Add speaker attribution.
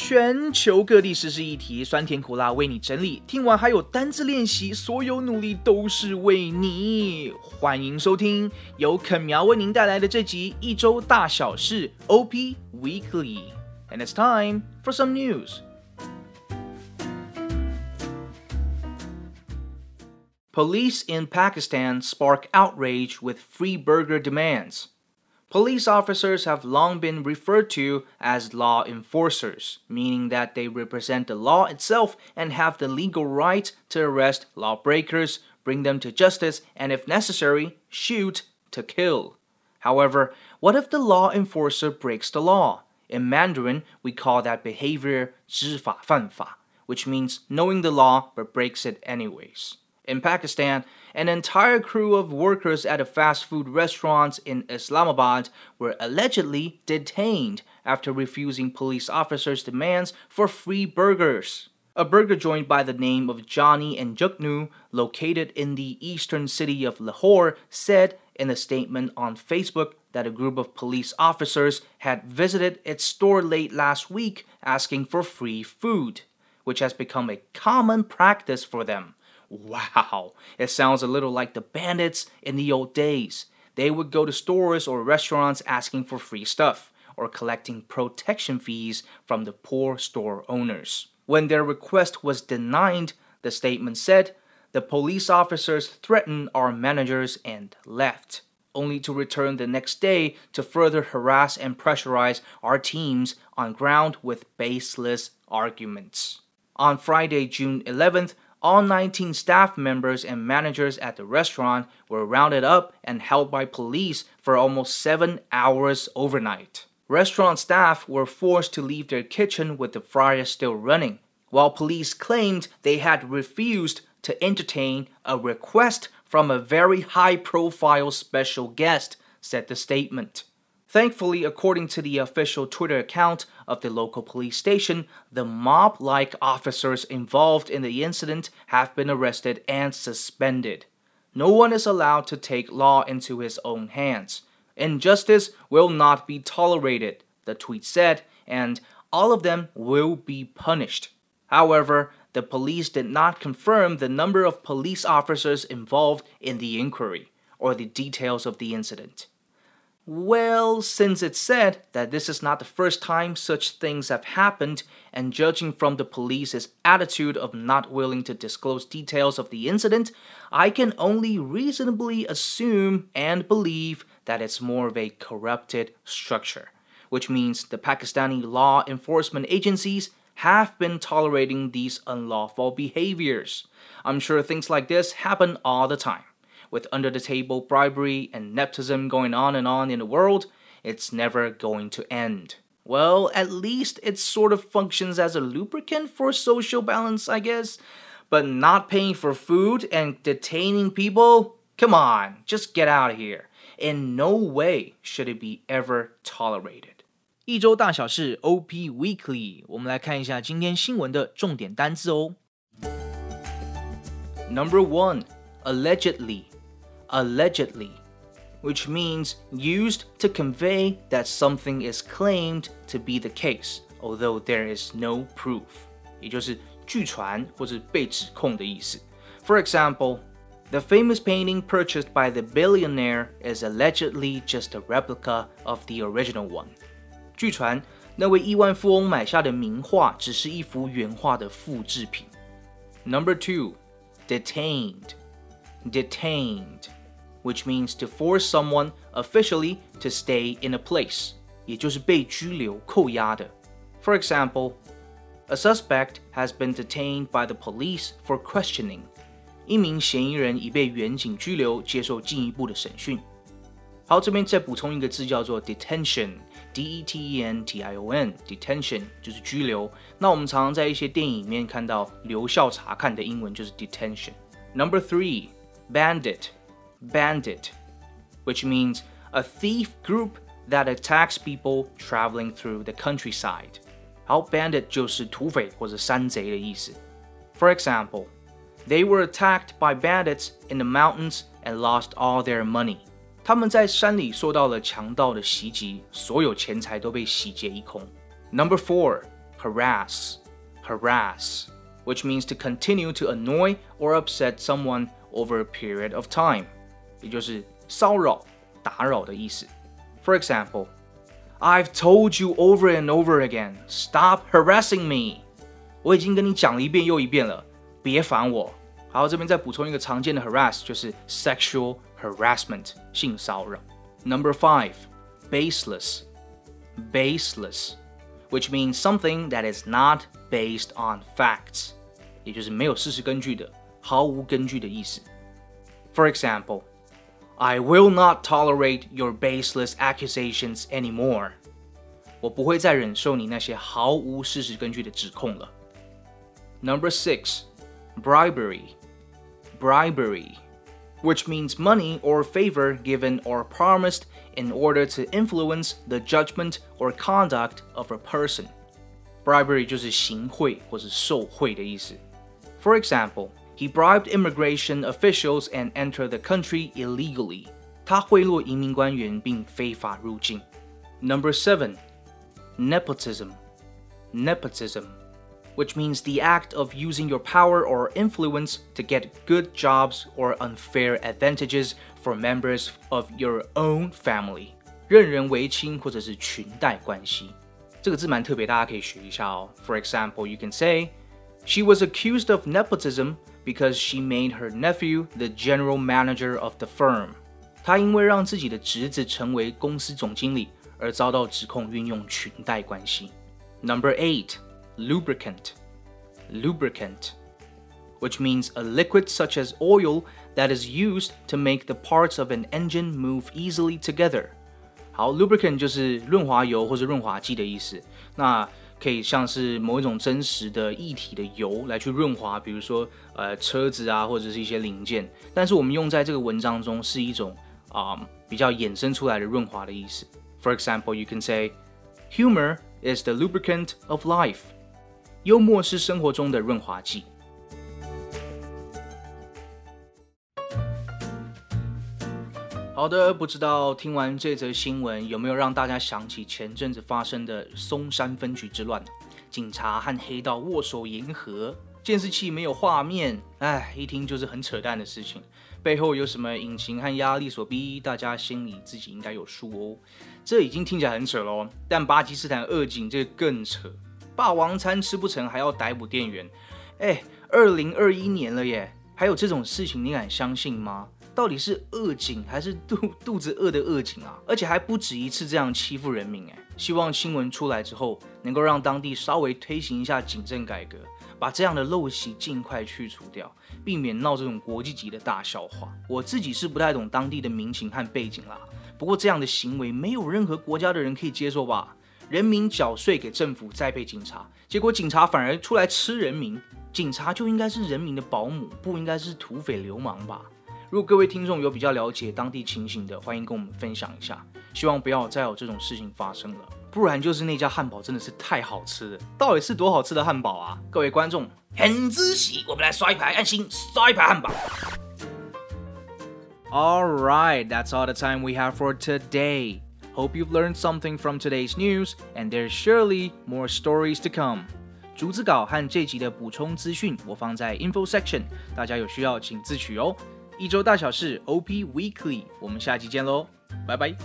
Speaker 1: 全球各地时事议题，酸甜苦辣为你整理。听完还有单字练习，所有努力都是为你。欢迎收听由肯苗为您带来的这集一周大小事 OP Weekly。And it's time for some news. Police in Pakistan spark outrage with free burger demands. Police officers have long been referred to as law enforcers, meaning that they represent the law itself and have the legal right to arrest lawbreakers, bring them to justice, and if necessary, shoot to kill. However, what if the law enforcer breaks the law? In Mandarin, we call that behavior 知法犯法, which means knowing the law but breaks it anyways. In Pakistan, an entire crew of workers at a fast food restaurant in Islamabad were allegedly detained after refusing police officers' demands for free burgers. A burger joint by the name of Johnny and Jugnu, located in the eastern city of Lahore, said in a statement on Facebook that a group of police officers had visited its store late last week asking for free food, which has become a common practice for them. Wow, it sounds a little like the bandits in the old days. They would go to stores or restaurants asking for free stuff or collecting protection fees from the poor store owners. When their request was denied, the statement said, the police officers threatened our managers and left, only to return the next day to further harass and pressurize our teams on ground with baseless arguments. On Friday, June 11th, all 19 staff members and managers at the restaurant were rounded up and held by police for almost seven hours overnight. Restaurant staff were forced to leave their kitchen with the fryer still running, while police claimed they had refused to entertain a request from a very high profile special guest, said the statement. Thankfully, according to the official Twitter account of the local police station, the mob like officers involved in the incident have been arrested and suspended. No one is allowed to take law into his own hands. Injustice will not be tolerated, the tweet said, and all of them will be punished. However, the police did not confirm the number of police officers involved in the inquiry or the details of the incident. Well, since it's said that this is not the first time such things have happened, and judging from the police's attitude of not willing to disclose details of the incident, I can only reasonably assume and believe that it's more of a corrupted structure, which means the Pakistani law enforcement agencies have been tolerating these unlawful behaviors. I'm sure things like this happen all the time with under the table bribery and nepotism going on and on in the world, it's never going to end. Well, at least it sort of functions as a lubricant for social balance, I guess. But not paying for food and detaining people? Come on, just get out of here. In no way should it be ever tolerated. 一周大小事 OP Weekly，我们来看一下今天新闻的重点单字哦。Number one, allegedly allegedly, which means used to convey that something is claimed to be the case, although there is no proof. For example, the famous painting purchased by the billionaire is allegedly just a replica of the original one. 据传，那位亿万富翁买下的名画只是一幅原画的复制品。Number two, detained. Detained which means to force someone officially to stay in a place, For example, a suspect has been detained by the police for questioning. 一名嫌疑人已被远警拘留，接受进一步的审讯。好，这边再补充一个字，叫做 detention，d e t e n t i o n，detention 就是拘留。那我们常常在一些电影里面看到留校察看的英文就是 detention。Number three, bandit bandit, which means a thief group that attacks people traveling through the countryside. 好，bandit 就是土匪或者山贼的意思。For example, they were attacked by bandits in the mountains and lost all their money. 他们在山里受到了强盗的袭击，所有钱财都被洗劫一空。Number four, harass, harass, which means to continue to annoy or upset someone over a period of time， 也就是骚扰、打扰的意思。For example, I've told you over and over again, stop harassing me. 我已经跟你讲了一遍又一遍了，别烦我。好，这边再补充一个常见的 harass，就是 sexual harassment，性骚扰。Number five, baseless, baseless, which means something that is not based on facts，也就是没有事实根据的，毫无根据的意思。For example, I will not tolerate your baseless accusations anymore。我不会再忍受你那些毫无事实根据的指控了。Number six, bribery, bribery, which means money or favor given or promised in order to influence the judgment or conduct of a person. Bribery 就是行贿或是受贿的意思。For example, he bribed immigration officials and entered the country illegally. 他贿赂移民官员并非法入境。Number seven, nepotism, nepotism which means the act of using your power or influence to get good jobs or unfair advantages for members of your own family，任人唯亲或者是裙带关系。这个字蛮特别，大家可以学一下哦。For example, you can say, She was accused of nepotism because she made her nephew the general manager of the firm. 她因为让自己的侄子成为公司总经理而遭到指控运用裙带关系。Number eight lubricant. Lubricant, which means a liquid such as oil that is used to make the parts of an engine move easily together. 好，lubricant 就是润滑油或者润滑剂的意思。那 可以像是某一种真实的一体的油来去润滑，比如说呃车子啊，或者是一些零件。但是我们用在这个文章中是一种啊、比较衍生出来的润滑的意思。For example, you can say, "Humor is the lubricant of life." 幽默是生活中的润滑剂。好的，不知道听完这则新闻有没有让大家想起前阵子发生的松山分局之乱？警察和黑道握手言和，监视器没有画面，哎，一听就是很扯淡的事情。背后有什么隐情和压力所逼，大家心里自己应该有数哦。这已经听起来很扯喽，但巴基斯坦恶警这更扯。霸王餐吃不成还要逮捕店员，哎，二零二一年了耶，还有这种事情，你敢相信吗？到底是恶警还是肚 肚子饿的恶警啊？而且还不止一次这样欺负人民哎！希望新闻出来之后，能够让当地稍微推行一下警政改革，把这样的陋习尽快去除掉，避免闹这种国际级的大笑话。我自己是不太懂当地的民情和背景啦，不过这样的行为没有任何国家的人可以接受吧？人民缴税给政府，再被警察，结果警察反而出来吃人民。警察就应该是人民的保姆，不应该是土匪流氓吧？如果各位听众有比较了解当地情形的，欢迎跟我们分享一下。希望不要再有这种事情发生了，不然就是那家汉堡真的是太好吃了。到底是多好吃的汉堡啊？各位观众，很仔细，我们来刷一排安心，刷一排汉堡。All right, that's all the time we have for today. Hope you've learned something from today's news, and there's surely more stories to come. 逐字稿和这集的补充资讯我放在 info section，大家有需要请自取哦。一周大小事 OP Weekly，我们下期见喽，拜拜。